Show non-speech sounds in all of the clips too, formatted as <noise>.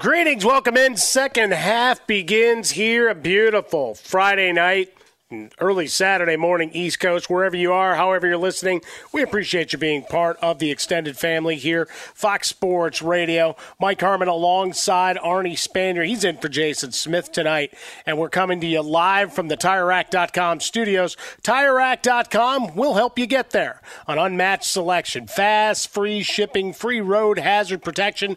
Greetings, welcome in. Second half begins here. A beautiful Friday night, early Saturday morning, East Coast, wherever you are, however you're listening. We appreciate you being part of the extended family here. Fox Sports Radio. Mike Harmon alongside Arnie Spanier. He's in for Jason Smith tonight, and we're coming to you live from the TireRack.com studios. TireRack.com will help you get there. An unmatched selection, fast, free shipping, free road hazard protection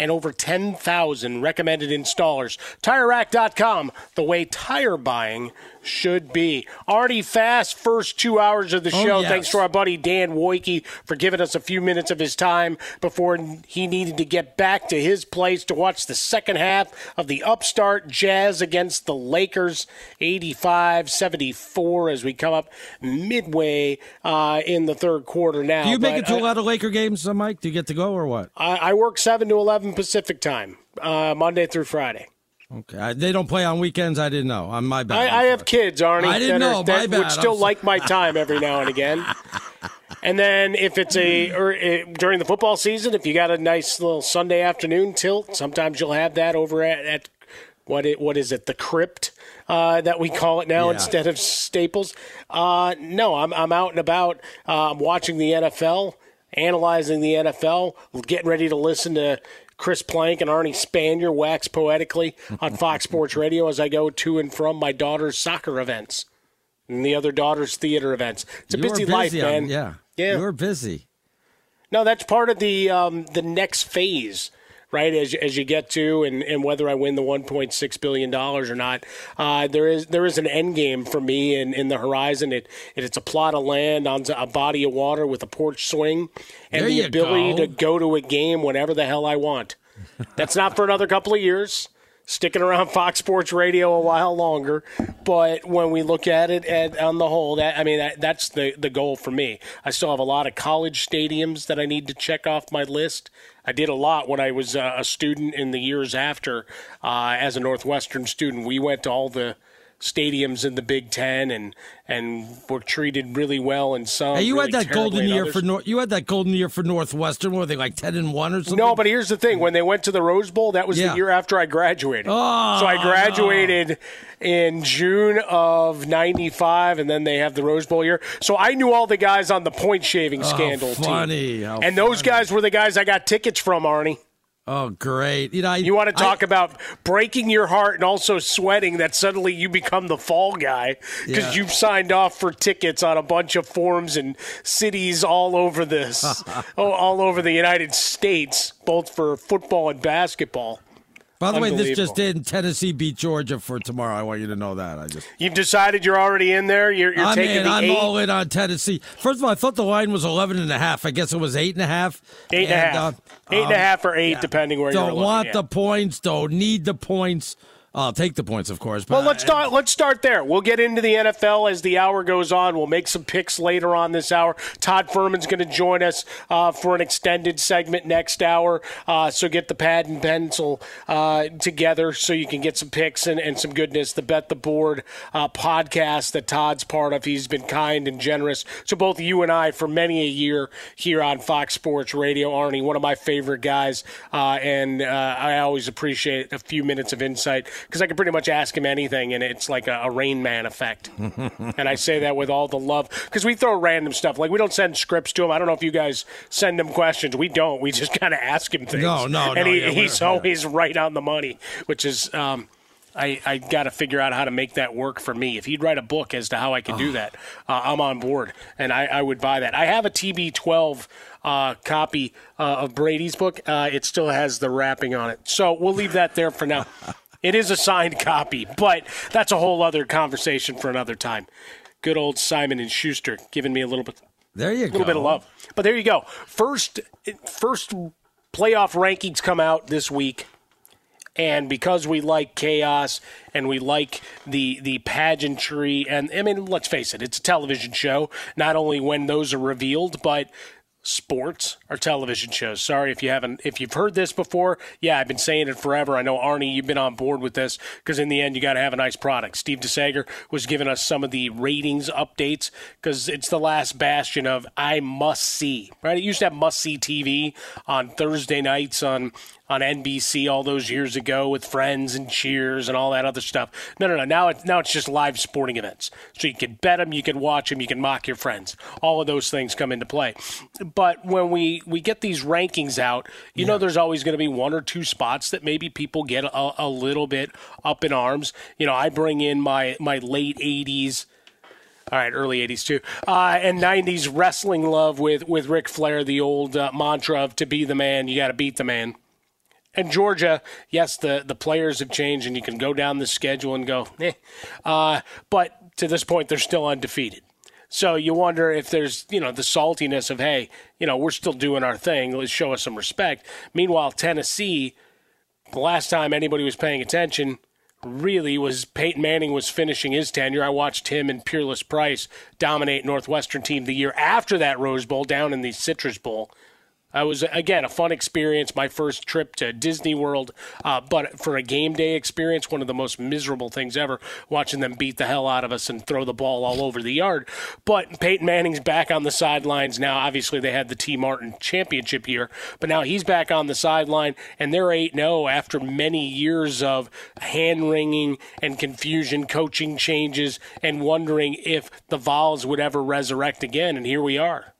and over 10,000 recommended installers. TireRack.com, the way tire buying should be. Already fast first two hours of the show. Oh, yes. Thanks to our buddy Dan Woike for giving us a few minutes of his time before he needed to get back to his place to watch the second half of the upstart Jazz against the Lakers, 85-74 as we come up midway uh, in the third quarter now. Do you make But it to I- a lot of Laker games, uh, Mike? Do you get to go or what? I, I work 7 to 11 Pacific time, uh, Monday through Friday. Okay, I, they don't play on weekends. I didn't know. On my bad. I, I have kids, Arnie, I didn't that, are- know. that My would still I'm so- like my <laughs> time every now and again. <laughs> and then if it's a or, uh, during the football season, if you got a nice little Sunday afternoon tilt, sometimes you'll have that over at, at what it what is it the crypt uh, that we call it now Yeah. instead of Staples. Uh, no, I'm I'm out and about. Uh, I'm watching the NFL. analyzing the NFL, getting ready to listen to Chris Plank and Arnie Spanier wax poetically on Fox Sports Radio as I go to and from my daughter's soccer events and the other daughter's theater events. It's a busy, busy life, on- man. yeah. yeah. you're busy. No, that's part of the um, the next phase, right? As as you get to and, and whether I win the one point six billion dollars or not, uh, there is there is an end game for me in, in the horizon. It, it it's a plot of land on a body of water with a porch swing and There the ability go. to go to a game whenever the hell I want. That's not for another couple of years. Sticking around <laughs> Fox Sports Radio a while longer, but when we look at it at, on the whole, that I mean that, that's the the goal for me. I still have a lot of college stadiums that I need to check off my list. I did a lot when I was uh, a student in the years after. Uh, as a Northwestern student, we went to all the stadiums in the Big Ten and and were treated really well in some. Hey, you really had that golden year others. for Nor- you had that golden year for Northwestern. Were they like ten and one or something? No, but here's the thing: when they went to the Rose Bowl, that was Yeah. the year after I graduated. Oh, so I graduated in June of '95, and then they have the Rose Bowl year. So I knew all the guys on the point shaving Oh, scandal funny. team, and those guys were the guys I got tickets from. Arnie, Oh, great! You know, I, you want to I- talk about breaking your heart and also sweating that suddenly you become the fall guy because Yeah. you've signed off for tickets on a bunch of forums and cities all over this, <laughs> oh, all over the United States, both for football and basketball. By the way, this just in: Tennessee beat Georgia for tomorrow. I want you to know that. I just. You've decided you're already in there. You're, you're I'm taking in. the I'm eight. all in on Tennessee. First of all, I thought the line was 11 and a half. I guess it was eight and a half. Eight and a half. Uh, eight and a um, half or eight, depending where don't you're Don't want yeah. the points. Don't need the points. I'll take the points, of course. But Well, let's start. Let's start there. We'll get into the NFL as the hour goes on. We'll make some picks later on this hour. Todd Fuhrman's going to join us uh, for an extended segment next hour. Uh, so get the pad and pencil uh, together so you can get some picks and, and some goodness. The Bet the Board uh, podcast that Todd's part of. He's been kind and generous to both you and I for many a year here on Fox Sports Radio. Arnie, one of my favorite guys, uh, and uh, I always appreciate a few minutes of insight because I can pretty much ask him anything, and it's like a, a Rain Man effect. <laughs> and I say that with all the love because we throw random stuff. Like we don't send scripts to him. I don't know if you guys send him questions. We don't. We just kind of ask him things. No, no, and no, he, yeah, he's we're- yeah. always right on the money, which is. Um, I, I got to figure out how to make that work for me. If he'd write a book as to how I can do that, uh, I'm on board, and I, I would buy that. I have a TB12 uh, copy uh, of Brady's book. Uh, it still has the wrapping on it, so we'll leave that there for now. <laughs> It is a signed copy, but that's a whole other conversation for another time. Good old Simon and Schuster giving me a little bit there you a little go. bit of love. But there you go. First, first playoff rankings come out this week, and because we like chaos and we like the the pageantry, and I mean, let's face it, it's a television show. Not only when those are revealed, but sports are television shows. Sorry if you haven't if you've heard this before. Yeah, I've been saying it forever. I know Arnie, you've been on board with this because in the end you got to have a nice product. Steve DeSager was giving us some of the ratings updates because it's the last bastion of I must see. Right? It used to have must see TV on Thursday nights on on NBC all those years ago with Friends and Cheers and all that other stuff. No, no, no. Now it's now it's just live sporting events. So you can bet them, you can watch them, you can mock your friends. All of those things come into play. But when we we get these rankings out, you know, there's always going to be one or two spots that maybe people get a, a little bit up in arms. You know, I bring in my my late '80s. All right, early '80s too, uh, and '90s wrestling love with with Ric Flair, the old uh, mantra of "to be the man, you got to beat the man." And Georgia, yes, the, the players have changed, and you can go down the schedule and go, eh. Uh, but to this point, they're still undefeated. So you wonder if there's, you know, the saltiness of, hey, you know, we're still doing our thing. Let's show us some respect. Meanwhile, Tennessee, the last time anybody was paying attention, really was Peyton Manning was finishing his tenure. I watched him and Peerless Price dominate Northwestern team the year after that Rose Bowl down in the Citrus Bowl. I was again a fun experience. My first trip to Disney World, uh, but for a game day experience, one of the most miserable things ever. Watching them beat the hell out of us and throw the ball all over the yard. But Peyton Manning's back on the sidelines now. Obviously, they had the Tee Martin championship year, but now he's back on the sideline, and they're eight zero after many years of hand wringing and confusion, coaching changes, and wondering if the Vols would ever resurrect again. And here we are.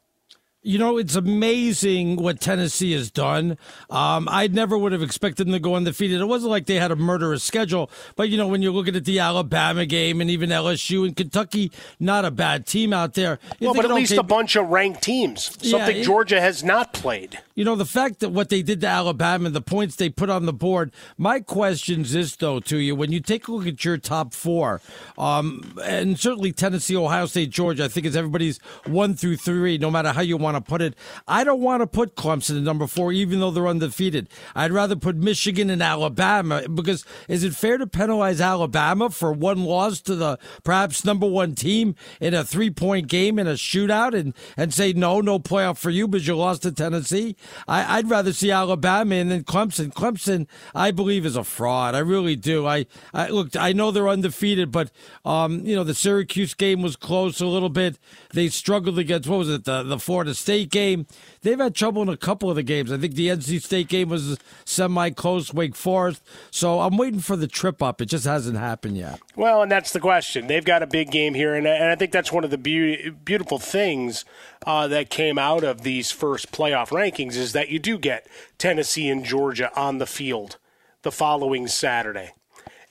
You know, it's amazing what Tennessee has done. Um, I never would have expected them to go undefeated. It wasn't like they had a murderous schedule, but you know, when you're looking at the Alabama game and even LSU and Kentucky, not a bad team out there. You well, but at least okay, a bunch of ranked teams, something Yeah, it- Georgia has not played. You know, the fact that what they did to Alabama and the points they put on the board, my question is this, though, to you. When you take a look at your top four, um, and certainly Tennessee, Ohio State, Georgia, I think it's everybody's one through three, no matter how you want to put it. I don't want to put Clemson at number four, even though they're undefeated. I'd rather put Michigan and Alabama because is it fair to penalize Alabama for one loss to the perhaps number one team in a three point game in a shootout and, and say, no, no playoff for you because you lost to Tennessee? I, I'd rather see Alabama and then Clemson. Clemson, I believe, is a fraud. I really do. I, I look. I know they're undefeated, but um, you know the Syracuse game was close a little bit. They struggled against what was it the the Florida State game. They've had trouble in a couple of the games. I think the NC State game was semi close. Wake Forest. So I'm waiting for the trip up. It just hasn't happened yet. Well, and that's the question. They've got a big game here, and, and I think that's one of the beau- beautiful things uh, that came out of these first playoff rankings is that you do get Tennessee and Georgia on the field the following Saturday,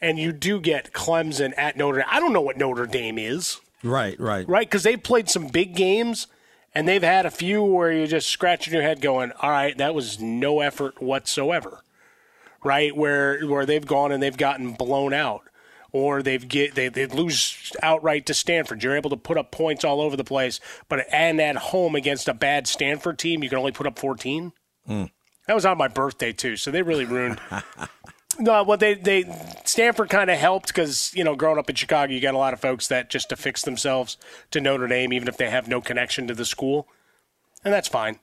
and you do get Clemson at Notre Dame. I don't know what Notre Dame is, Right. Right. right? Because they've played some big games, and they've had a few where you're just scratching your head, going, "All right, that was no effort whatsoever." right? Where where they've gone and they've gotten blown out, or they've get they they lose outright to Stanford. You're able to put up points all over the place, but and at home against a bad Stanford team, you can only put up 14. Hmm. That was on my birthday too, so they really ruined. <laughs> No, well, they they Stanford kind of helped because you know growing up in Chicago, you got a lot of folks that just affix themselves to Notre Dame, even if they have no connection to the school, and that's fine.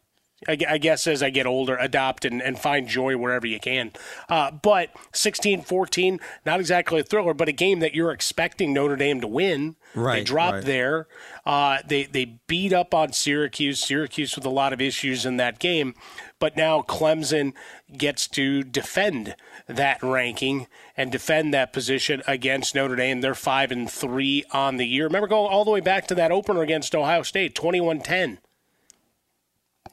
I, I guess as I get older, adopt and, and find joy wherever you can. Uh, but 16 14, not exactly a thriller, but a game that you're expecting Notre Dame to win. Right. They dropped right. there. Uh, they, they beat up on Syracuse. Syracuse with a lot of issues in that game. But now Clemson gets to defend that ranking and defend that position against Notre Dame. They're 5 and 3 on the year. Remember going all the way back to that opener against Ohio State, 21 10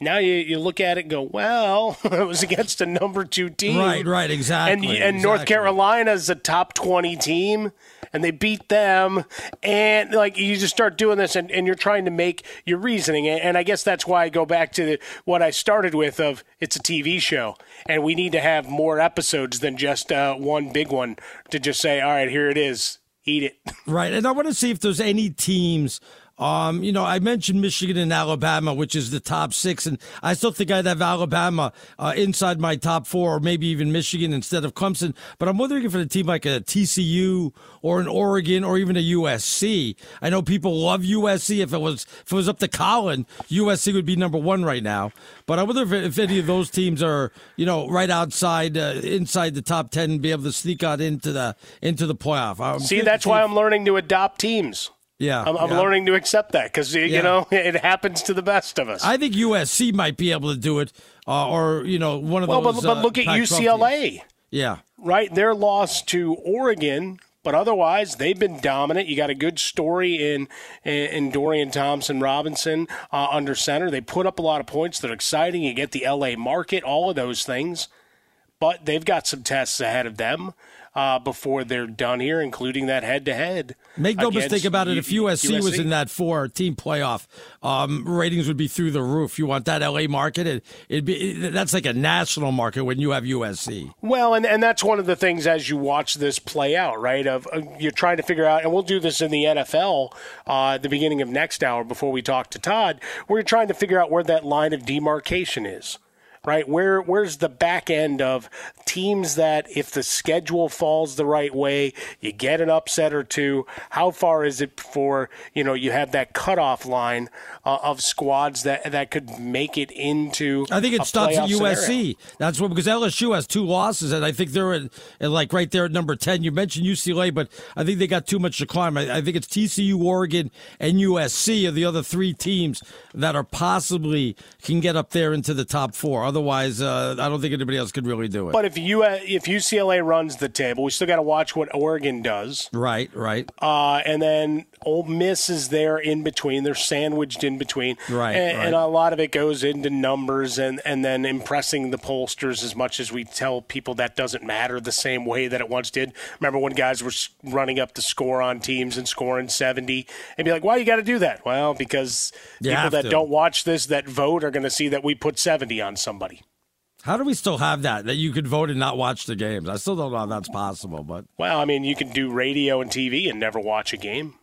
now you, you look at it and go, well, <laughs> it was against a number two team. Right, right, exactly, And, and North exactly. Carolina's a top 20 team, and they beat them. And, like, you just start doing this, and, and you're trying to make your reasoning. And, and I guess that's why I go back to the, what I started with of it's a TV show, and we need to have more episodes than just uh, one big one to just say, all right, here it is. Eat it. <laughs> Right. And I want to see if there's any teams. Um, you know, I mentioned Michigan and Alabama, which is the top six, and I still think I'd have Alabama uh, inside my top four, or maybe even Michigan instead of Clemson. But I'm wondering if a team like a TCU or an Oregon or even a USC. I know people love USC. If it was if it was up to Colin, USC would be number one right now. But I wonder if, if any of those teams are, you know, right outside, uh, inside the top ten, and be able to sneak out into the into the playoff. I'm See, that's why I'm learning to adopt teams. Yeah, I'm, I'm yeah. learning to accept that because you Yeah. know <laughs> it happens to the best of us. I think USC might be able to do it, uh, or you know, one of well, those. but, but uh, look at Pac-12 UCLA. Yeah, right? Their loss to Oregon, but otherwise they've been dominant. You got a good story in in, in Dorian Thompson Robinson uh, under center. They put up a lot of points. They're exciting. You get the LA market, all of those things, but they've got some tests ahead of them. Uh, before they're done here, including that head-to-head. make no mistake about it. If U- USC, was in that four-team playoff, um, ratings would be through the roof. You want that LA market? It, it'd be it, that's like a national market when you have USC. Well, and, and that's one of the things as you watch this play out, right? Of uh, you're trying to figure out, and we'll do this in the NFL uh, at the beginning of next hour before we talk to Todd. You're trying to figure out where that line of demarcation is, right? Where where's the back end of teams that if the schedule falls the right way, you get an upset or two. How far is it before you know you have that cutoff line uh, of squads that that could make it into? I think it stops at USC. scenario? That's what because LSU has two losses, and I think they're at, at like right there at number ten. You mentioned UCLA, but I think they got too much to climb. I, I think it's TCU, Oregon, and USC are the other three teams that are possibly can get up there into the top four. Otherwise, uh, I don't think anybody else could really do it. But if you if UCLA runs the table, we still got to watch what Oregon does. right, right. Uh, and then Ole Miss is there in between. They're sandwiched in between. Right, And, right. and a lot of it goes into numbers and, and then impressing the pollsters as much as we tell people that doesn't matter the same way that it once did. Remember when guys were running up the score on teams and scoring 70 and be like, why you got to do that? Well, because You people that to. don't watch this, that vote, are going to see that we put 70 on somebody. How do we still have that? That you could vote and not watch the games? I still don't know how that's possible. But Well, I mean, you can do radio and TV and never watch a game.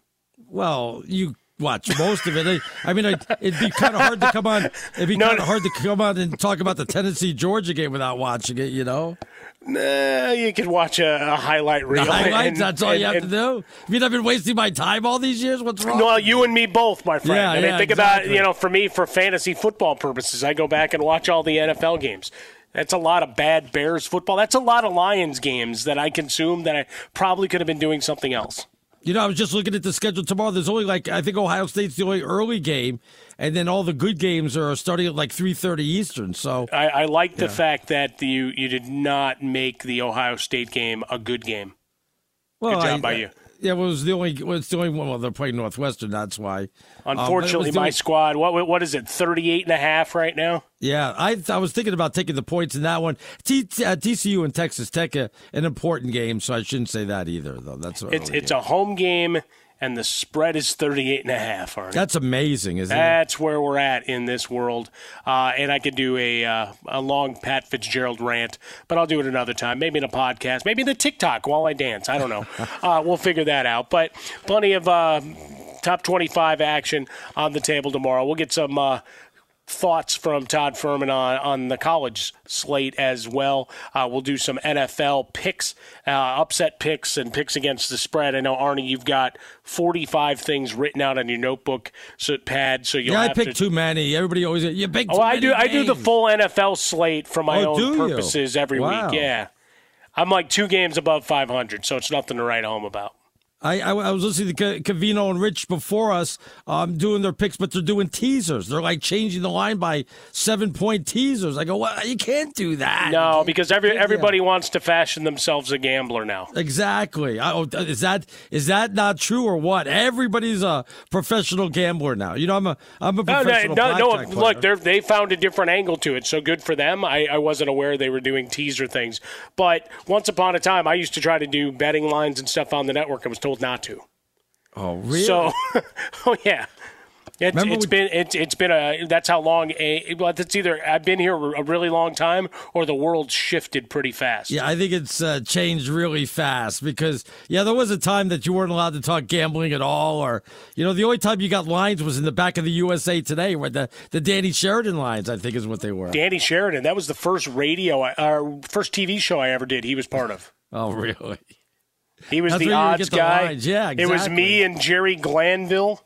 Well, you watch most of it. I, I mean, it, it'd be kind of hard to come on. It'd be kind of hard to come on and talk about the Tennessee Georgia game without watching it. You know, Nah, you could watch a, a highlight reel. the highlights. and- that's all you have and- to do. I mean, I've been wasting my time all these years. What's wrong? Well, you and me both, my friend. Yeah, I mean, yeah, think exactly. about you know, for me, for fantasy football purposes, I go back and watch all the NFL games. That's a lot of bad Bears football. That's a lot of Lions games that I consume that I probably could have been doing something else. You know, I was just looking at the schedule tomorrow. There's only like I think Ohio State's the only early game, and then all the good games are starting at like three thirty Eastern. So I, I like the fact that you you did not make the Ohio State game a good game. well, good job I- by you. Yeah, well, it was the only. Well, it's the only one. Well, they're playing Northwestern. That's why. Um, Unfortunately, the my only- squad. What what is it? 38 and a half right now. Yeah, I I was thinking about taking the points in that one. T, uh, TCU and Texas Tech, uh, an important game, so I shouldn't say that either. Though that's It's it's game. a home game, and the spread is 38 and a half. Arnie. that's amazing, isn't it? That's where we're at in this world. Uh, and I could do a uh, a long Pat Fitzgerald rant, but I'll do it another time. Maybe in a podcast, maybe in the TikTok while I dance. I don't know. <laughs> uh, we'll figure that out. But plenty of uh, top 25 action on the table tomorrow. We'll get some. Thoughts from Todd Fuhrman on, on the college slate as well. Uh, we'll do some NFL picks, uh, upset picks, and picks against the spread. I know Arnie, you've got 45 things written out on your notebook so pad, so you'll yeah, I picked to too many. Everybody always you picked. Oh, I do. I do the full NFL slate for my Oh, own you? purposes every Wow. week. Yeah, I'm like two games above 500, so it's nothing to write home about. I, I, I was listening to Covino and Rich before us um, doing their picks, but they're doing teasers. They're like changing the line by seven point teasers. I go, well, you can't do that. No, because every Yeah. everybody wants to fashion themselves a gambler now. Exactly. I, oh, is that is that not true or what? Everybody's a professional gambler now. You know, I'm a I'm a No, no, professional. no, no, look, they're, they found a different angle to it, so good for them. I, I wasn't aware they were doing teaser things, but once upon a time, I used to try to do betting lines and stuff on the network. I was told not to. Oh, really? So, <laughs> oh yeah, it's, Remember it's we- been it's it's been a that's how long a well it's either I've been here a really long time or the world shifted pretty fast. Yeah, I think it's uh, changed really fast because yeah, there was a time that you weren't allowed to talk gambling at all, or you know, the only time you got lines was in the back of the USA Today, where the the Danny Sheridan lines, I think, is what they were. Danny Sheridan, that was the first radio, or first TV show I ever did. He was part of. Oh, really? <laughs> He was That's the where you would odds the guy. Yeah, It was me and Jerry Glanville,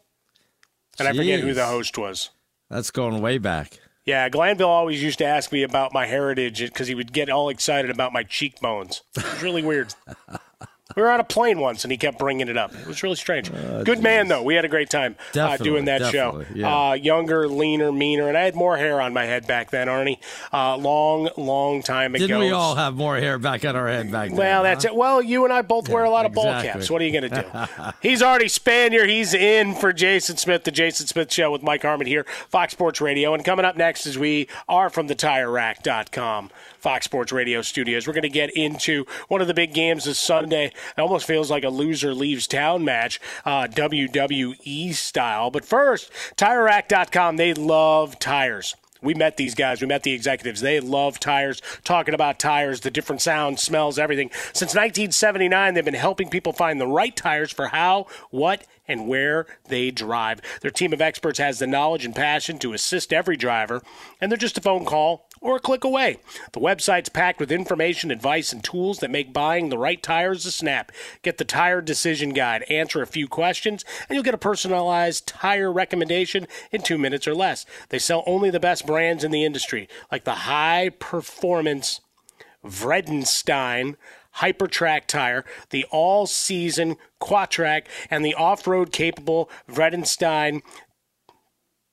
and I forget who the host was. That's going way back. Yeah, Glanville always used to ask me about my heritage because he would get all excited about my cheekbones. It was really weird. <laughs> We were on a plane once, and he kept bringing it up. It was really strange. Good man, though. We had a great time uh, doing that show. yeah. Uh, younger, leaner, meaner, and I had more hair on my head back then, Arnie. Uh, long, long time ago. Didn't we all have more hair back on our head back then? Well, that's huh? it. Well, you and I both wear a lot of ball exactly. caps. What are you going to do? <laughs> He's Arnie Spanier. He's in for Jason Smith, the Jason Smith Show with Mike Harmon here, Fox Sports Radio. And coming up next is we are from the TireRack.com, Fox Sports Radio studios. We're going to get into one of the big games this Sunday. It almost feels like a loser leaves town match, uh, WWE style. But first, TireRack.com, they love tires. We met these guys. We met the executives. They love tires, talking about tires, the different sounds, smells, everything. Since 1979, they've been helping people find the right tires for how, what, and where they drive. Their team of experts has the knowledge and passion to assist every driver, and they're just a phone call or click away. The website's packed with information, advice, and tools that make buying the right tires a snap. Get the Tire Decision Guide, answer a few questions, and you'll get a personalized tire recommendation in two minutes or less. They sell only the best brands in the industry, like the high performance Vredestein Hypertrac tire, the all season Quatrac, and the off road capable Vredestein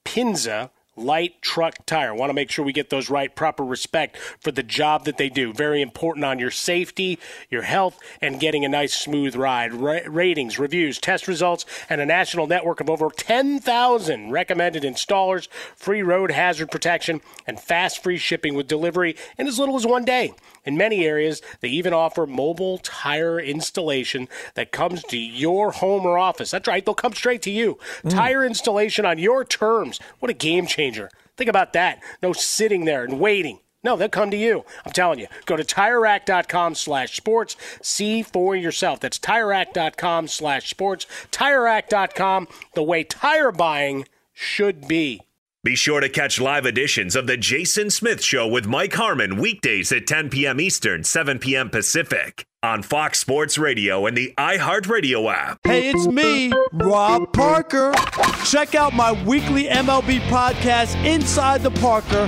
Pinza Light Truck Tire. Want to make sure we get those right, proper respect for the job that they do. Very important on your safety, your health, and getting a nice smooth ride. Ra- ratings, reviews, test results, and a national network of over 10,000 recommended installers, free road hazard protection, and fast free shipping with delivery in as little as one day. In many areas, they even offer mobile tire installation that comes to your home or office. That's right, they'll come straight to you. Mm. Tire installation on your terms. What a game changer. Think about that. No sitting there and waiting. No, they'll come to you. I'm telling you. Go to TireRack.com slash sports. See for yourself. That's TireRack.com slash sports. TireRack.com, the way tire buying should be. Be sure to catch live editions of The Jason Smith Show with Mike Harmon weekdays at 10 p.m. Eastern, 7 p.m. Pacific on Fox Sports Radio and the iHeartRadio app. Hey, it's me, Rob Parker. Check out my weekly MLB podcast, Inside the Parker,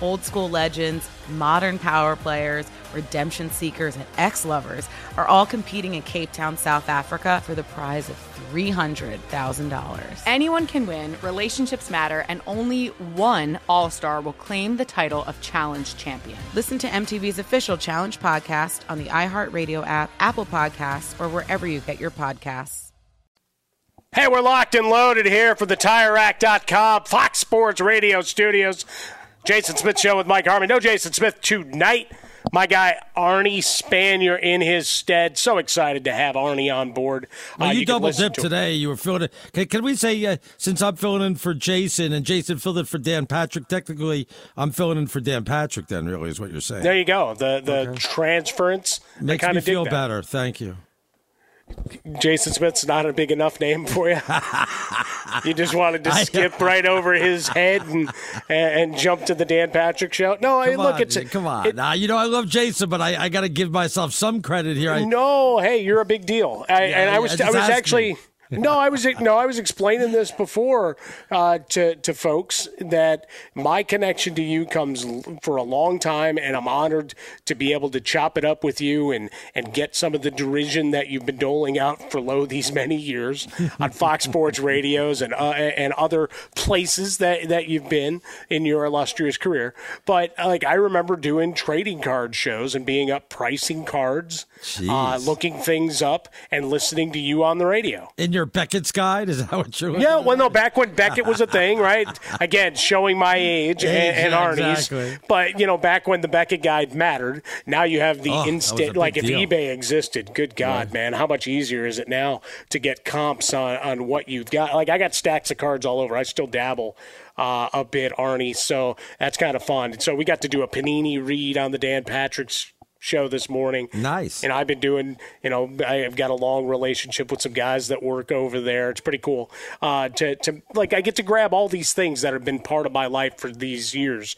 Old school legends, modern power players, redemption seekers, and ex lovers are all competing in Cape Town, South Africa for the prize of $300,000. Anyone can win, relationships matter, and only one All Star will claim the title of Challenge Champion. Listen to MTV's official Challenge podcast on the iHeartRadio app, Apple Podcasts, or wherever you get your podcasts. Hey, we're locked and loaded here for the TireRack.com Fox Sports Radio studios. Jason Smith Show with Mike Harmon. No Jason Smith tonight. My guy Arnie Spanier in his stead. So excited to have Arnie on board. Well, Uh, you, can double dipped to- today. You were filling it. Can, can we say uh, since I'm filling in for Jason and Jason filled in for Dan Patrick? Technically, I'm filling in for Dan Patrick. Then, really, is what you're saying. There you go. The the transference. Makes me feel better. Thank you. Jason Smith's not a big enough name for you. <laughs> you just wanted to skip right over his head and and, jump to the Dan Patrick show. No, I, Come look, on, it's come on. now, you know I love Jason, but I, I got to give myself some credit here. I, no, hey, you're a big deal. I, Yeah, and I was just I was ask actually. No, I was no, I was explaining this before uh, to to folks that my connection to you comes for a long time, and I'm honored to be able to chop it up with you and and get some of the derision that you've been doling out for lo these many years <laughs> on Fox Sports radios and uh, and other places that that you've been in your illustrious career. But uh, like I remember doing trading card shows and being up pricing cards, uh, looking things up, and listening to you on the radio. your Beckett's guide, is that what you're? Yeah, well, no, back when Beckett was a thing, right? <laughs> Again, showing my age, and, and yeah, Arnie's. exactly. But, you know, back when the Beckett guide mattered, now you have the Oh, that was a instant, like if deal. eBay existed, good God, Right. man, how much easier is it now to get comps on, on what you've got? Like, I got stacks of cards all over. I still dabble. Uh, a bit, Arnie. So that's kind of fun. So we got to do a Panini read on the Dan Patrick's show this morning. Nice. And I've been doing, you know, I've got a long relationship with some guys that work over there. It's pretty cool. Uh, to, to like, I get to grab all these things that have been part of my life for these years.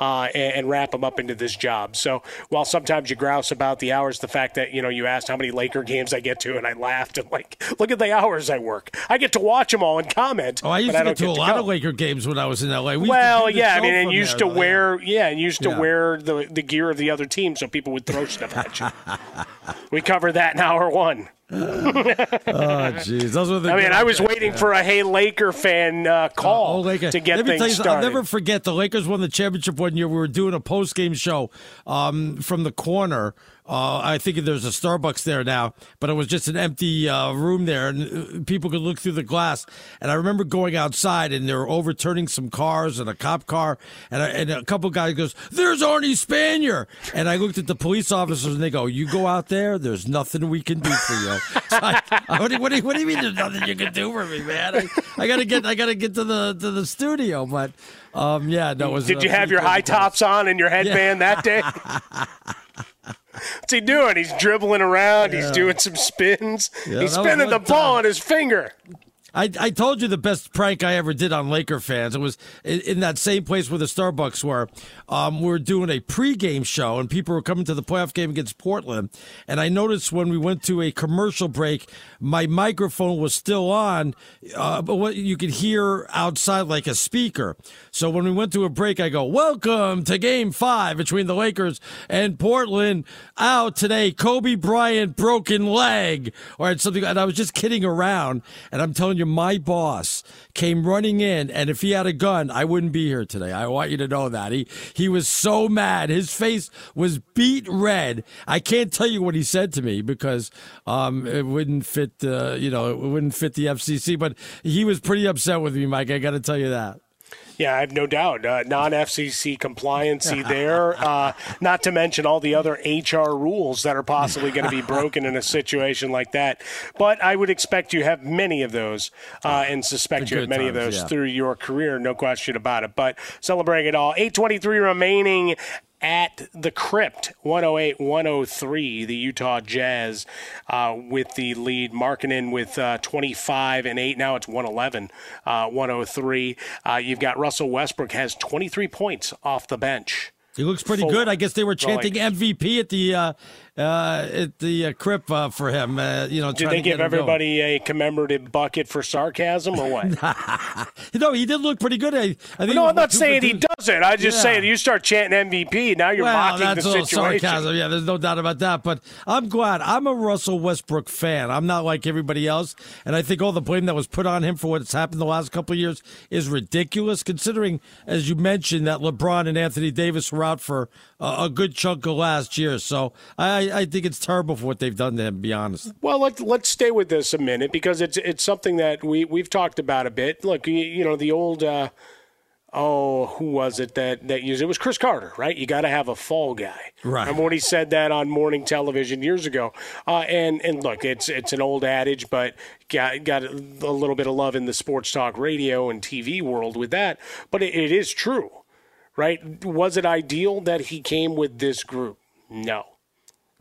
Uh, and, and wrap them up into this job. So while sometimes you grouse about the hours, the fact that you know you asked how many Laker games I get to, and I laughed and like, look at the hours I work. I get to watch them all and comment. Oh, I used to I get to a get lot go. of Laker games when I was in LA. We well, yeah, I mean, and used there, to wear, yeah, and used to Yeah. wear the the gear of the other team, so people would throw stuff at you. <laughs> we covered that in hour one. <laughs> Oh, jeez, those were the. I mean, I was waiting yeah. for a hey Laker fan uh, call Oh, Laker. to get Let me tell things you started. I'll never forget the Lakers won the championship one year. We were doing a post game show um, from the corner. Uh, I think there's a Starbucks there now, but it was just an empty uh, room there, and uh, people could look through the glass. And I remember going outside, and they were overturning some cars and a cop car, and, I, and a couple guys goes, "There's Arnie Spanier," and I looked at the police officers, and they go, "You go out there. There's nothing we can do for you." So I, I- what, do you, what, do what do you mean? There's nothing you can do for me, man? I, I gotta get, I gotta get to the to the studio, but um, yeah, no. It was, Did you have your high tops on and your headband that day? <laughs> What's he doing? He's dribbling around. He's doing some spins. Yeah, He's spinning the ball time. on his finger. I, I told you the best prank I ever did on Laker fans. It was in, in that same place where the Starbucks were. Um, we were doing a pregame show, and people were coming to the playoff game against Portland. And I noticed when we went to a commercial break, my microphone was still on, uh, but what you could hear outside like a speaker. So when we went to a break, I go, "Welcome to Game Five between the Lakers and Portland. Out today, Kobe Bryant broken leg, or something." And I was just kidding around, and I'm telling you, my boss came running in, and if he had a gun, I wouldn't be here today. I want you to know that he he was so mad. His face was beat red. I can't tell you what he said to me because um, it wouldn't fit. Uh, you know, it wouldn't fit the FCC. But he was pretty upset with me, Mike. I got to tell you that. Yeah, I have no doubt. Uh, non FCC compliancy <laughs> there, uh, not to mention all the other HR rules that are possibly going to be broken in a situation like that. But I would expect you have many of those uh, and suspect you have many of those yeah. through your career, no question about it. But celebrating it all. 823 remaining at the Crypt, 108 103, the Utah Jazz uh, with the lead. Markkanen with uh, 25 and 8. Now it's 111, uh, 103. Uh, you've got Russell Westbrook has 23 points off the bench. He looks pretty Full- good. I guess they were chanting MVP at the uh, at the uh, crib uh, for him. Uh, you know, Did they to give him going. everybody a commemorative bucket for sarcasm or what? <laughs> no, he did look pretty good. I, I think no, I'm not saying he doesn't. I just Yeah. saying you start chanting MVP, now you're well, mocking that's the situation. sarcasm. Yeah, there's no doubt about that. But I'm glad. I'm a Russell Westbrook fan. I'm not like everybody else, and I think all the blame that was put on him for what's happened the last couple of years is ridiculous. Considering, as you mentioned, that LeBron and Anthony Davis were out for a, a good chunk of last year. So I, I think it's terrible for what they've done to him. To be honest. Well, let's let's stay with this a minute because it's it's something that we we've talked about a bit. Look, you, you know the old. Uh, Oh, who was it that that used it? was Cris Carter, right? You got to have a fall guy. Right. Remember when he said that on morning television years ago? Uh, and and look, it's it's an old adage, but got got a little bit of love in the sports talk radio and TV world with that. But it, it is true, right? Was it ideal that he came with this group? No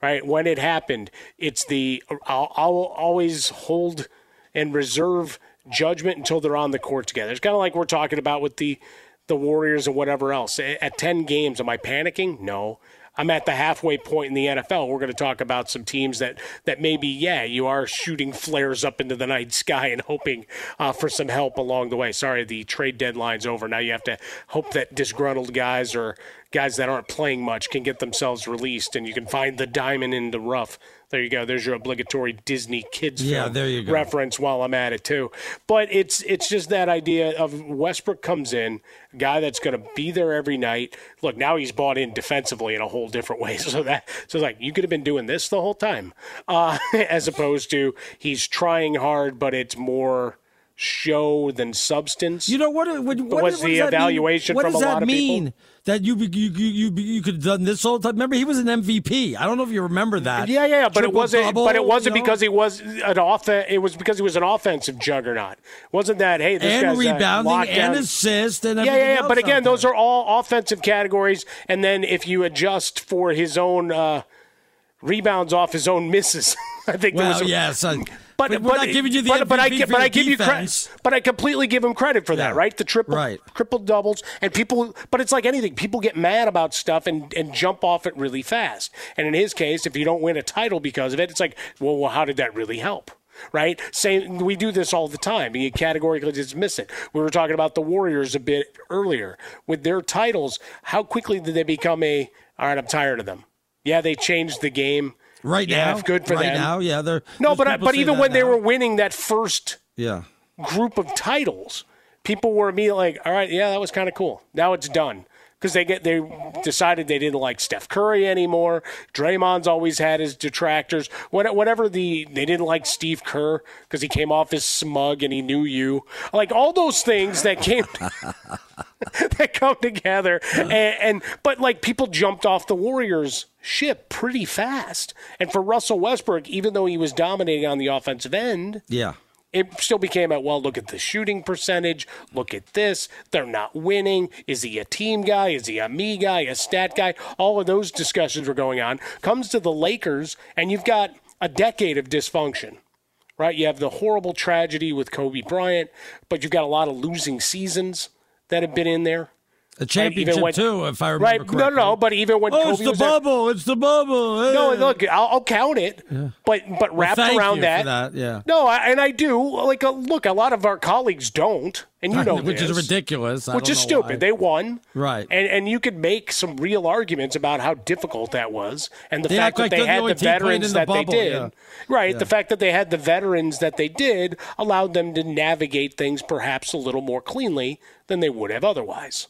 right? When it happened, it's the I'll, I'll always hold and reserve judgment until they're on the court together. It's kind of like we're talking about with the the Warriors and whatever else. At ten games, am I panicking? No. I'm at the halfway point in the NFL. We're going to talk about some teams that, that maybe, yeah, you are shooting flares up into the night sky and hoping uh, for some help along the way. Sorry, the trade deadline's over. Now you have to hope that disgruntled guys or guys that aren't playing much can get themselves released and you can find the diamond in the rough. There you go. There's your obligatory Disney kids Yeah, there you go. reference while I'm at it too. But it's it's just that idea of Westbrook comes in, guy that's going to be there every night. Look, now he's bought in defensively in a whole different way. <laughs> So that so it's like you could have been doing this the whole time, uh, <laughs> as opposed to he's trying hard, but it's more show than substance. You know what? What, what, was what does the that evaluation mean? What from does a that lot of mean? people? That you you you you, you could have done this all the time. Remember, he was an MVP. I don't know if you remember that. Yeah, yeah, but it wasn't. double, but it wasn't you know? because he was an off. It was because he was an offensive juggernaut. Wasn't that? Hey, this and guy's rebounding and assist and Yeah, yeah, yeah. But again, those are all offensive categories. And then if you adjust for his own uh, rebounds off his own misses, <laughs> I think there Well, was. yes, I- but, but we're not giving you the but, but I, for but I give you credit. But I completely give him credit for that, Yeah. right? The triple, Right. triple doubles, and people. But it's like anything. People get mad about stuff and, and jump off it really fast. And in his case, if you don't win a title because of it, it's like, well, well how did that really help? Right? Same. We do this all the time. You categorically dismiss it. We were talking about the Warriors a bit earlier with their titles. How quickly did they become a? All right, I'm tired of them. Yeah, they changed the game. Right yeah, now. good for right them. now, yeah. They're, No, but I, but even when they were winning that first yeah. group of titles, people were immediately like, "All right, yeah, that was kind of cool. Now it's done." Because they get they decided they didn't like Steph Curry anymore. Draymond's always had his detractors. What- Whatever the they didn't like Steve Kerr because he came off as smug and he knew you. Like all those things that came <laughs> that come together and, and but like people jumped off the Warriors ship pretty fast. And for Russell Westbrook, even though he was dominating on the offensive end, Yeah. It still became at well look at the shooting percentage look at this they're not winning is he a team guy is he a me guy a stat guy? All of those discussions were going on. Comes to the lakers and you've got a decade of dysfunction right? You have the horrible tragedy with kobe bryant but you've got a lot of losing seasons that have been in there A Right, championship when- too, if I remember right correctly. no no but even when oh, kobe it's the was there- bubble. It's the bubble. no Eh. look I'll, I'll count it but but Well, wrapped thank around that, that, yeah. no I, and i do like uh, look a lot of our colleagues don't and you know which is ridiculous. I which is stupid why. they won Right. and and you could make some real arguments about how difficult that was and the They fact act like that they had the veterans the that bubble, they did yeah. right Yeah. the fact that they had the veterans that they did allowed them to navigate things perhaps a little more cleanly than they would have otherwise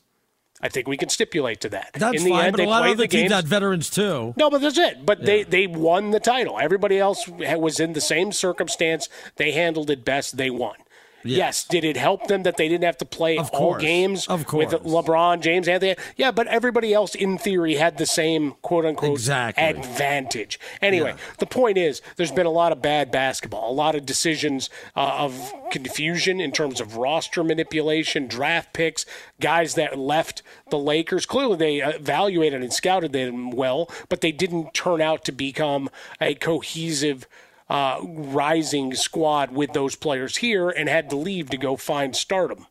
I think we can stipulate to that. That's In the fine, end, but they a lot of other the teams had veterans too. No, but that's it. But they they won the title. Everybody else was in the same circumstance. They handled it best. They won. Yes. yes. Did it help them that they didn't have to play of all games of course. with LeBron, James, Anthony? Yeah, but everybody else, in theory, had the same quote unquote exactly. advantage. Anyway, yeah. the point is, there's been a lot of bad basketball, a lot of decisions uh, of confusion in terms of roster manipulation, draft picks, guys that left the Lakers. Clearly, they evaluated and scouted them well, but they didn't turn out to become a cohesive uh, rising squad with those players here and had to leave to go find stardom.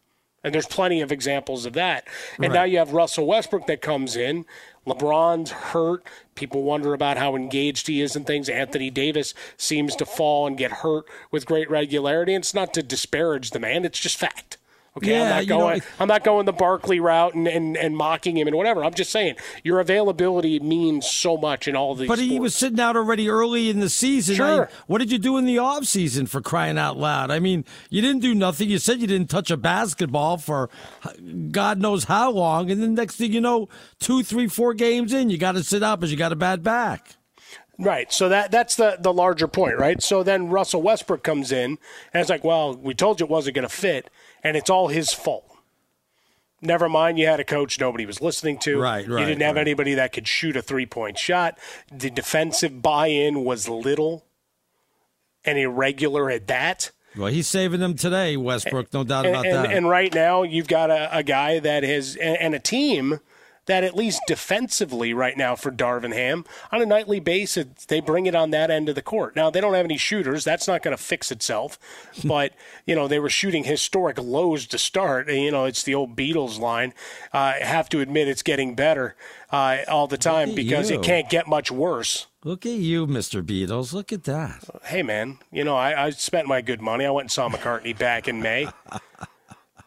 And there's plenty of examples of that. And right. now you have Russell Westbrook that comes in. LeBron's hurt. People wonder about how engaged he is and things. Anthony Davis seems to fall and get hurt with great regularity. And it's not to disparage the man, it's just fact. Okay, yeah, I'm not going. Know, I'm not going the Barkley route and, and, and mocking him and whatever. I'm just saying your availability means so much in all these. But sports. he was sitting out already early in the season. Sure. I, what did you do in the off season for crying out loud? I mean, you didn't do nothing. You said you didn't touch a basketball for God knows how long, and then next thing you know, two, three, four games in, you got to sit out because you got a bad back. Right. So that that's the the larger point, right? So then Russell Westbrook comes in and it's like, well, we told you it wasn't going to fit and it's all his fault. Never mind, you had a coach nobody was listening to. Right, right. You didn't have right. anybody that could shoot a three point shot. The defensive buy in was little and irregular at that. Well, he's saving them today, Westbrook, no doubt about and, that. And right now, you've got a, a guy that has, and, and a team that at least defensively right now for Darvin Ham on a nightly basis they bring it on that end of the court. Now they don't have any shooters, that's not going to fix itself. <laughs> but you know they were shooting historic lows to start. And, you know it's the old Beatles line. Uh, I have to admit it's getting better uh, all the time because you. it can't get much worse. Look at you, Mr. Beatles. Look at that. Hey, man. You know, I, I spent my good money. I went and saw McCartney back in May. <laughs>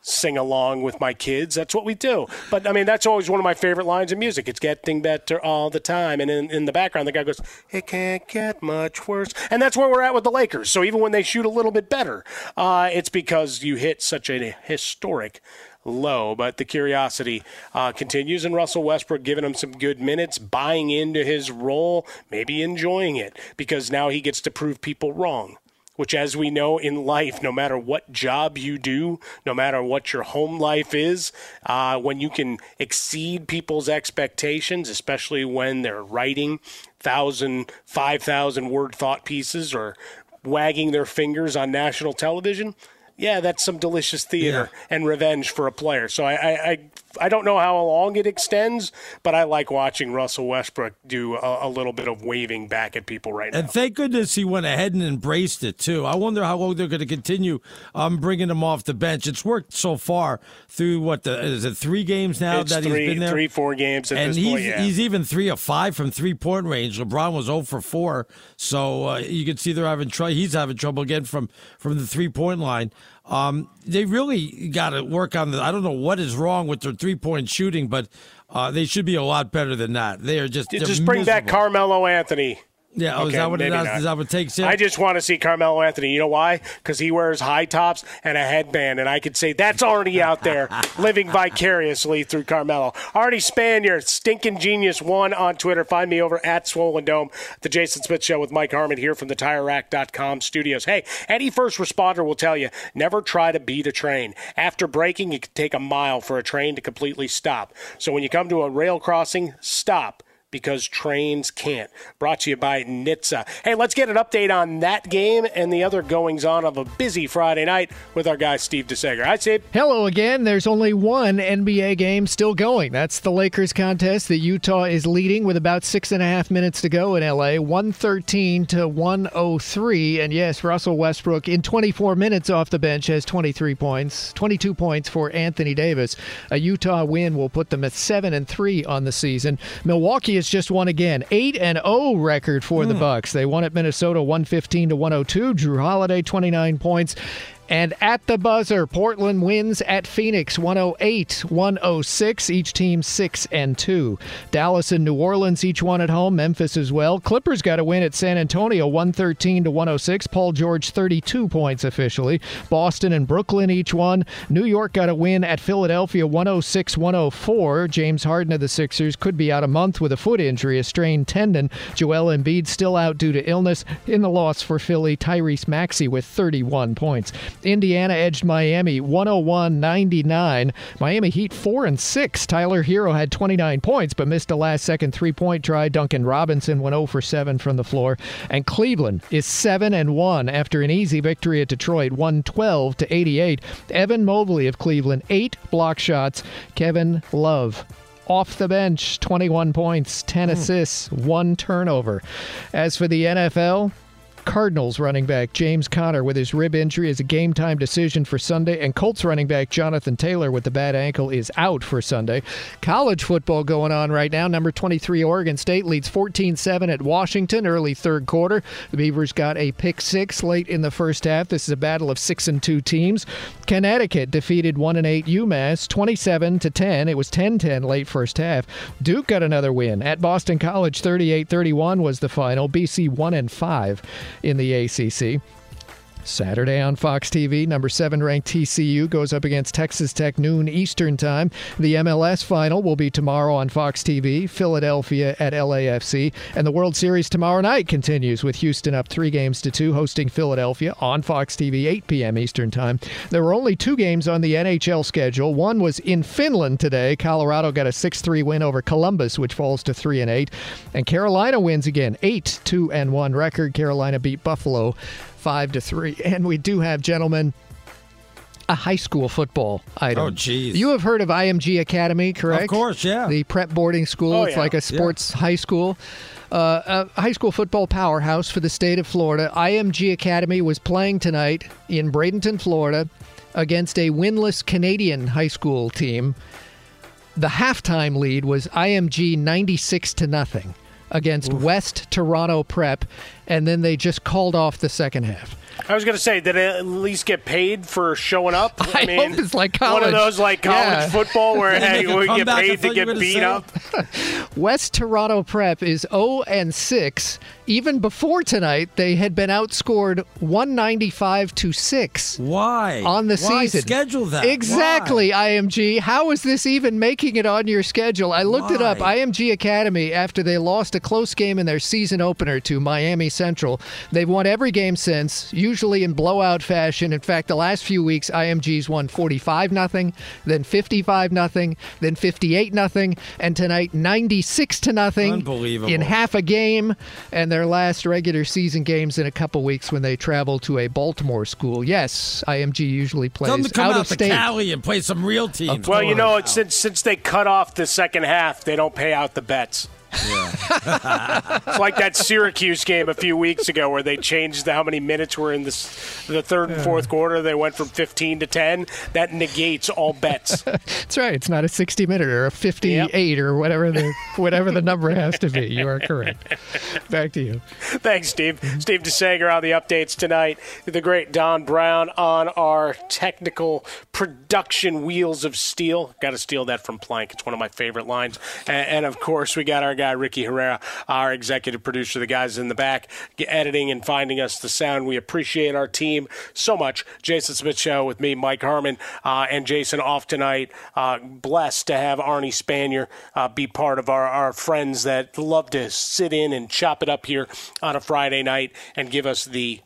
sing along with my kids. That's what we do. But I mean, that's always one of my favorite lines of music. It's getting better all the time. And in, in the background, the guy goes, "It can't get much worse." And that's where we're at with the Lakers. So even when they shoot a little bit better, uh, it's because you hit such a historic low. But the curiosity uh, continues, and Russell Westbrook giving him some good minutes, buying into his role, maybe enjoying it because now he gets to prove people wrong which, as we know in life, no matter what job you do, no matter what your home life is, uh, when you can exceed people's expectations, especially when they're writing thousand, five thousand word thought pieces or wagging their fingers on national television, yeah, that's some delicious theater yeah. and revenge for a player. So I, I, I, I, don't know how long it extends, but I like watching Russell Westbrook do a, a, little bit of waving back at people right now. And thank goodness he went ahead and embraced it too. I wonder how long they're going to continue um, bringing him off the bench. It's worked so far through what the is it three games now it's that three, he's been there, three four games, and he's point, yeah. he's even three of five from three point range. LeBron was zero oh for four, so uh, you can see they're having trouble. He's having trouble again from from the three point line. Um, they really got to work on the. I don't know what is wrong with their three point shooting, but uh, they should be a lot better than that. They are just just bring miserable. back Carmelo Anthony. Yeah, oh, okay, is that what it is? Is that what takes him? I just want to see Carmelo Anthony. You know why? Because he wears high tops and a headband, and I could say that's already out there, <laughs> living vicariously through Carmelo. Arnie Spanier, stinking genius one on Twitter. Find me over at Swollen Dome, the Jason Smith Show with Mike Harmon here from the TireRack.com studios. Hey, any first responder will tell you never try to beat a train. After braking, it can take a mile for a train to completely stop. So when you come to a rail crossing, stop because trains can't. Brought to you by NHTSA. Hey, let's get an update on that game and the other goings on of a busy Friday night with our guy Steve DeSager. Hi, Steve. Hello again. There's only one NBA game still going. That's the Lakers contest that Utah is leading with about six and a half minutes to go in LA, 113 to 103. And yes, Russell Westbrook in 24 minutes off the bench has 23 points, 22 points for Anthony Davis. A Utah win will put them at 7 and 3 on the season. Milwaukee is just won again. 8 and 0 record for mm. the hmm. Bucks. They won at Minnesota 115 to 102. Jrue Holiday 29 points. And at the buzzer, Portland wins at Phoenix 108 106. Each team 6 and 2. Dallas and New Orleans, each one at home. Memphis as well. Clippers got a win at San Antonio 113 to 106. Paul George 32 points officially. Boston and Brooklyn each one. New York got a win at Philadelphia 106 104. James Harden of the Sixers could be out a month with a foot injury, a strained tendon. Joel Embiid still out due to illness. In the loss for Philly, Tyrese Maxey with 31 points. Indiana edged Miami 101-99. Miami Heat 4 and 6. Tyler Herro had 29 points but missed a last-second three-point try. Duncan Robinson went 0 for 7 from the floor. And Cleveland is 7 and 1 after an easy victory at Detroit 112 to 88. Evan Mobley of Cleveland 8 block shots. Kevin Love off the bench, 21 points, 10 hmm. assists, one turnover. As for the NFL, Cardinals running back James Conner with his rib injury is a game time decision for Sunday, and Colts running back Jonathan Taylor with the bad ankle is out for Sunday. College football going on right now. Number 23 Oregon State leads 14 7 at Washington early third quarter. The Beavers got a pick six late in the first half. This is a battle of six and two teams. Connecticut defeated 1 and 8 UMass 27 to 10. It was 10 10 late first half. Duke got another win at Boston College 38 31 was the final. BC 1 and 5 in the ACC. Saturday on Fox TV, number seven ranked TCU goes up against Texas Tech noon Eastern Time. The MLS final will be tomorrow on Fox TV, Philadelphia at LAFC. And the World Series tomorrow night continues with Houston up three games to two, hosting Philadelphia on Fox TV, 8 p.m. Eastern Time. There were only two games on the NHL schedule. One was in Finland today. Colorado got a 6 3 win over Columbus, which falls to 3 and 8. And Carolina wins again, 8 2 and 1 record. Carolina beat Buffalo five to three. And we do have, gentlemen, a high school football item. Oh, geez. You have heard of IMG Academy, correct? Of course, yeah. The prep boarding school. Oh, it's yeah. like a sports high school. Uh, a high school football powerhouse for the state of Florida. IMG Academy was playing tonight in Bradenton, Florida, against a winless Canadian high school team. The halftime lead was IMG 96 to nothing against West Toronto Prep, and then they just called off the second half. I was going to say, did they at least get paid for showing up? <laughs> I hope it's like college. One of those like college Yeah. <laughs> football where They hey, make we get paid to get beat up. <laughs> West Toronto Prep is 0 and 6. Even before tonight, they had been outscored 195 to 6. Why? On the Why season. schedule that? Exactly, IMG. How is this even making it on your schedule? I looked it up. IMG Academy, after they lost a close game in their season opener to Miami Central, they've won every game since, usually in blowout fashion. In fact, the last few weeks, IMG's won 45 nothing, then 55 nothing, then 58 nothing, and tonight 96 to nothing Unbelievable. in half a game, and their last regular season games in a couple weeks when they travel to a Baltimore school. Yes, IMG usually plays Tell come out, out, of to state. Cali and play some real teams. Well, you know, since since they cut off the second half, they don't pay out the bets. It's like that Syracuse game a few weeks ago where they changed the, how many minutes were in this, the third and fourth quarter. They went from 15 to 10. That negates all bets. <laughs> That's right. It's not a 60 minute or a 58 or whatever the whatever the number has to be. You are correct. Back to you. Thanks, Steve. Mm-hmm. Steve DeSager on the updates tonight. The great Don Brown on our technical production wheels of steel. Got to steal that from Plank. It's one of my favorite lines. And, and of course, we got our guy Ricky Herrera, our executive producer. The guys in the back editing and finding us the sound. We appreciate our team so much. Jason Smith Show with me, Mike Harmon, uh, and Jason off tonight. Uh, blessed to have Arnie Spanier uh, be part of our, our friends that love to sit in and chop it up here on a Friday night and give us the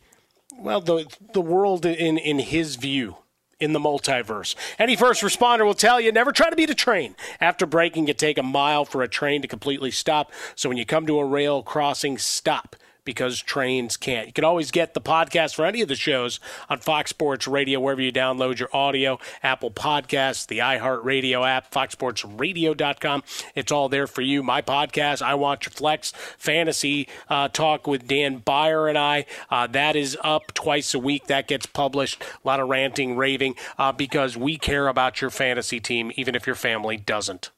well the the world in in his view in the multiverse. Any first responder will tell you never try to beat a train. After braking, it take a mile for a train to completely stop. So when you come to a rail crossing, stop because trains can't. You can always get the podcast for any of the shows on Fox Sports Radio, wherever you download your audio, Apple Podcasts, the iHeartRadio app, foxsportsradio.com. It's all there for you. My podcast, I Want Your Flex, Fantasy uh, Talk with Dan Beyer and I. Uh, that is up twice a week. That gets published. A lot of ranting, raving, uh, because we care about your fantasy team, even if your family doesn't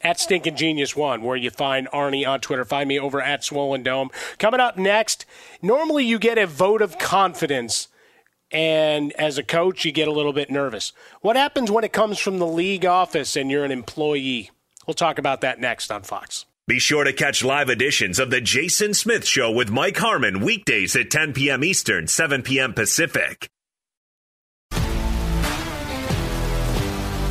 at Stinking Genius One, where you find Arnie on Twitter. Find me over at Swollen Dome. Coming up next, normally you get a vote of confidence, and as a coach, you get a little bit nervous. What happens when it comes from the league office and you're an employee? We'll talk about that next on Fox. Be sure to catch live editions of The Jason Smith Show with Mike Harmon weekdays at 10 p.m. Eastern, 7 p.m. Pacific.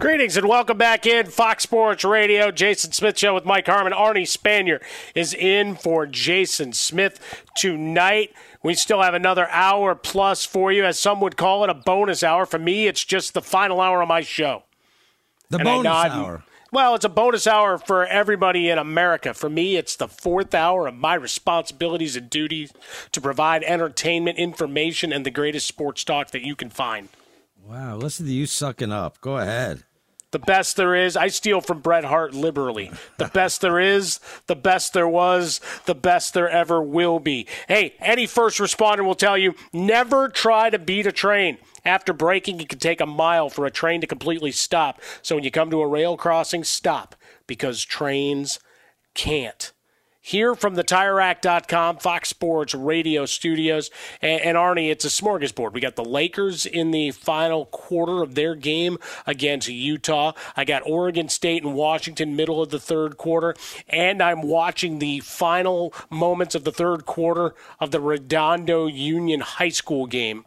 Greetings and welcome back in Fox Sports Radio. Jason Smith Show with Mike Harmon. Arnie Spanier is in for Jason Smith tonight. We still have another hour plus for you, as some would call it a bonus hour. For me, it's just the final hour of my show. The And bonus hour. Well, it's a bonus hour for everybody in America. For me, it's the fourth hour of my responsibilities and duties to provide entertainment, information, and the greatest sports talk that you can find. Wow, listen to you sucking up. Go ahead. The best there is. I steal from Bret Hart liberally. The best there is, the best there was, the best there ever will be. Hey, any first responder will tell you never try to beat a train. After braking, it can take a mile for a train to completely stop. So when you come to a rail crossing, stop because trains can't. Here from the TireRack.com Fox Sports Radio studios. And, and, Arnie, it's a smorgasbord. We got the Lakers in the final quarter of their game against Utah. I got Oregon State and Washington middle of the third quarter. And I'm watching the final moments of the third quarter of the Redondo Union High School game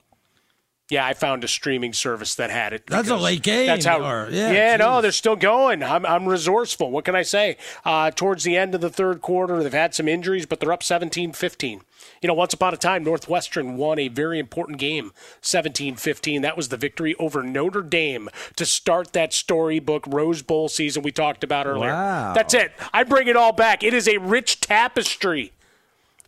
yeah, I found a streaming service that had it. That's a late game. That's how. Or, yeah, yeah no, they're still going. I'm, I'm resourceful. What can I say? Uh, towards the end of the third quarter, they've had some injuries, but they're up 17 15. You know, once upon a time, Northwestern won a very important game, 17 15. That was the victory over Notre Dame to start that storybook Rose Bowl season we talked about earlier. Wow. That's it. I bring it all back. It is a rich tapestry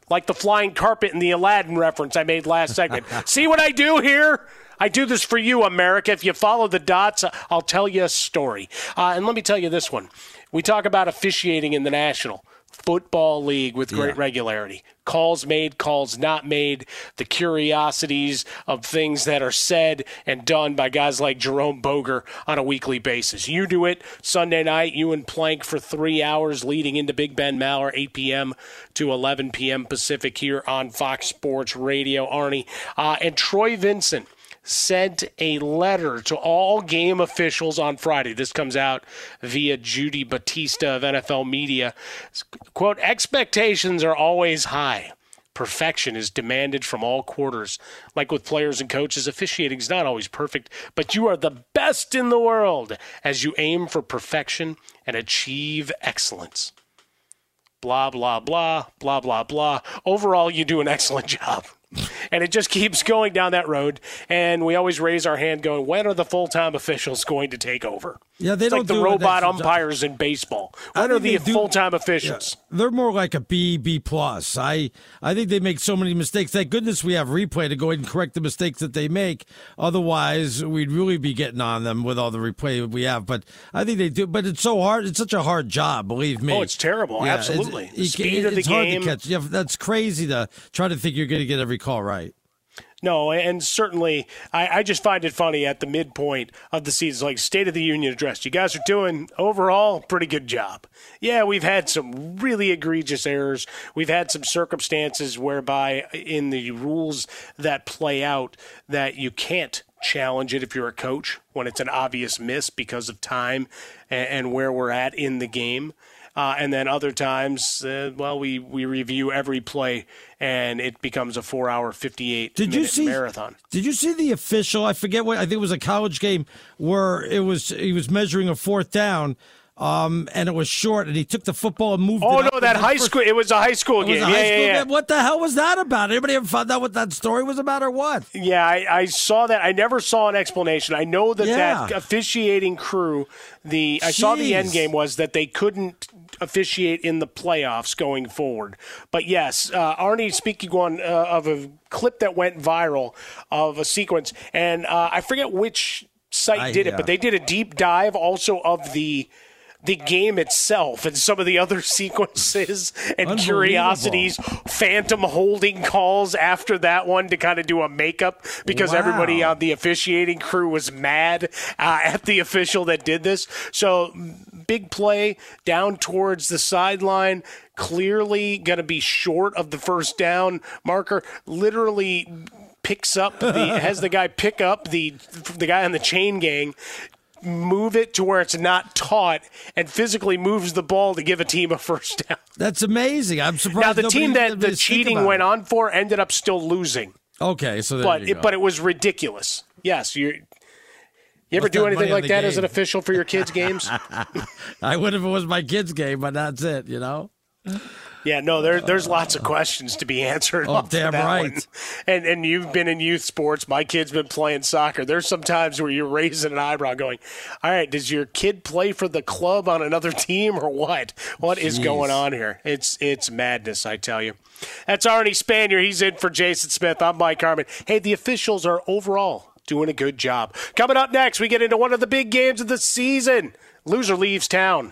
like the flying carpet in the Aladdin reference I made last segment. <laughs> See what I do here? I do this for you, America. If you follow the dots, I'll tell you a story. Uh, and let me tell you this one. We talk about officiating in the National Football League with great yeah. regularity. Calls made, calls not made, the curiosities of things that are said and done by guys like Jerome Boger on a weekly basis. You do it Sunday night, you and Plank for three hours leading into Big Ben Maller, 8 p.m. to 11 p.m. Pacific here on Fox Sports Radio. Arnie uh, and Troy Vincent sent a letter to all game officials on Friday. This comes out via Judy Batista of NFL Media. Quote, expectations are always high. Perfection is demanded from all quarters. Like with players and coaches, officiating is not always perfect, but you are the best in the world as you aim for perfection and achieve excellence. Blah, blah, blah, blah, blah, blah. Overall, you do an excellent <laughs> job and it just keeps going down that road. And we always raise our hand, going, "When are the full time officials going to take over?" Yeah, they it's don't like the do robot umpires in baseball. When are the full time officials? Yeah, they're more like a B B plus. I I think they make so many mistakes. Thank goodness we have replay to go ahead and correct the mistakes that they make. Otherwise, we'd really be getting on them with all the replay we have. But I think they do. But it's so hard. It's such a hard job. Believe me. Oh, it's terrible. Yeah, Absolutely. It's, the speed it, of the it's game. hard to catch. Yeah, that's crazy to try to think you're going to get every call right. No, and certainly, I, I, just find it funny at the midpoint of the season, like State of the Union address. You guys are doing overall pretty good job. Yeah, we've had some really egregious errors. We've had some circumstances whereby, in the rules that play out, that you can't challenge it if you're a coach when it's an obvious miss because of time and, and where we're at in the game. Uh, and then other times, uh, well, we, we review every play, and it becomes a four-hour, fifty-eight did minute you see, marathon. Did you see the official? I forget what. I think it was a college game where it was he was measuring a fourth down. Um, and it was short, and he took the football and moved. Oh no, that high first. school! It was a high school game. yeah, yeah, yeah. Game. What the hell was that about? Anybody ever found out what that story was about, or what? Yeah, I, I saw that. I never saw an explanation. I know that yeah. that officiating crew, the I saw the end game was that they couldn't officiate in the playoffs going forward. But yes, uh, Arnie speaking on uh, of a clip that went viral of a sequence, and uh, I forget which site I, did it, but they did a deep dive also of the the game itself and some of the other <laughs> sequences and curiosities, phantom holding calls after that one to kind of do a makeup because Wow. everybody on the officiating crew was mad uh, at the official that did this. So big play down towards the sideline. Clearly going to be short of the first down marker. Literally picks up the <laughs> has the guy pick up the the guy on the chain gang move it to where it's not taught and physically moves the ball to give a team a first down. That's amazing. I'm surprised. Now the team that the cheating went it. on for ended up still losing. Okay, so there but you it, but it was ridiculous. Yes, you you ever What's do anything like that as an official for your kids' games? <laughs> I would if it was my kid's game, but that's it. You know. Yeah, no, there, there's lots of questions to be answered. Oh, damn right. one. And and you've been in youth sports. My kid's been playing soccer. There's some times where you're raising an eyebrow, going, "All right, does your kid play for the club on another <laughs> team or what? What is Jeez. going on here? It's it's madness, I tell you." That's Arnie Spanier. He's in for Jason Smith. I'm Mike Harmon. Hey, the officials are overall doing a good job. Coming up next, we get into one of the big games of the season. Loser leaves town.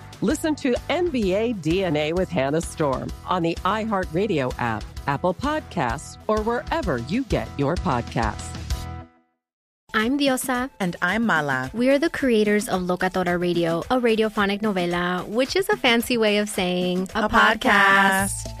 Listen to NBA DNA with Hannah Storm on the iHeartRadio app, Apple Podcasts, or wherever you get your podcasts. I'm Diosa. And I'm Mala. We are the creators of Locatora Radio, a radiophonic novela, which is a fancy way of saying a, a podcast. podcast.